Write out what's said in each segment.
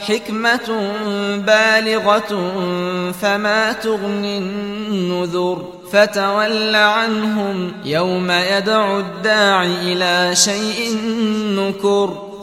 حكمة بالغة فما تغني النذر فتول عنهم يوم يدعو الداعي إلى شيء نكر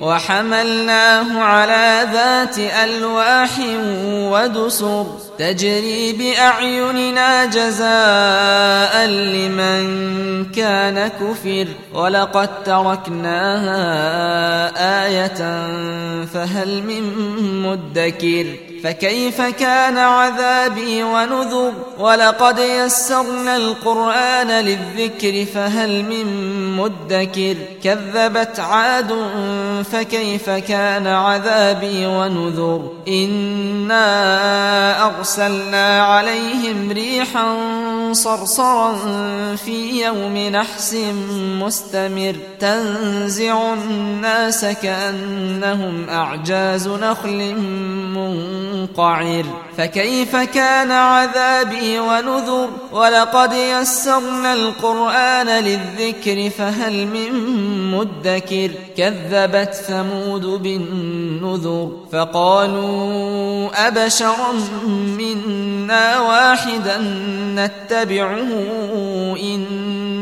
وحملناه على ذات ألواح ودسر تجري بأعيننا جزاء لمن كان كفر ولقد تركناها آية فهل من مدكر فكيف كان عذابي ونذر؟ ولقد يسرنا القرآن للذكر فهل من مدكر؟ كذبت عاد فكيف كان عذابي ونذر؟ إنا أرسلنا عليهم ريحا صرصرا في يوم نحس مستمر. تنزع الناس كأنهم أعجاز نخل منقعر فكيف كان عذابي ونذر ولقد يسرنا القرآن للذكر فهل من مدكر كذبت ثمود بالنذر فقالوا أبشرا منا واحدا نتبعه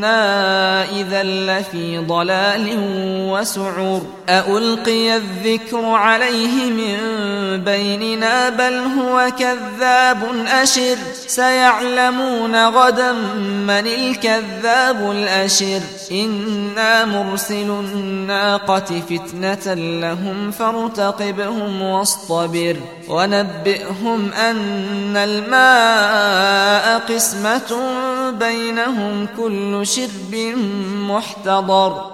إذا لفي ضلال وسعر ألقي الذكر عليه من بيننا بل هو كذاب أشر سيعلمون غدا من الكذاب الأشر إنا مرسل الناقة فتنة لهم فارتقبهم واصطبر ونبئهم أن الماء قسمة بينهم كل شرب محتضر.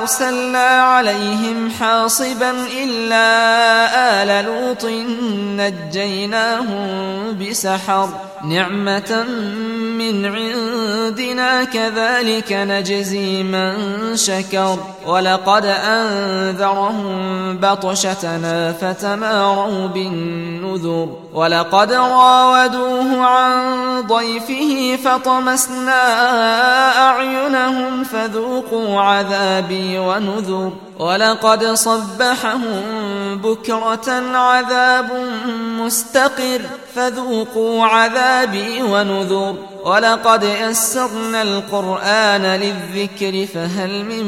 أرسلنا عليهم حاصبا إلا آل لوط نجيناهم بسحر. نعمة من عندنا كذلك نجزي من شكر ولقد أنذرهم بطشتنا فتماروا بالنذر ولقد راودوه عن ضيفه فطمسنا أعينهم فذوقوا عذابي ونذر ولقد صبحهم بكرة عذاب مستقر فذوقوا عذابي ونذر. ولقد يسرنا القرآن للذكر فهل من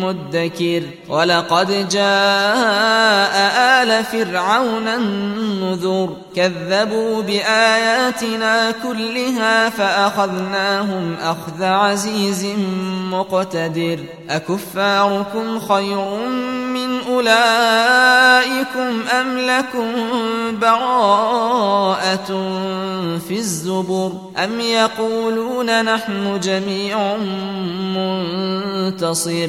مدكر. ولقد جاء آل فرعون النذر كذبوا بآياتنا كلها فأخذناهم أخذ عزيز مقتدر. أكفاركم خير أولئكم أم لكم براءة في الزبر أم يقولون نحن جميع منتصر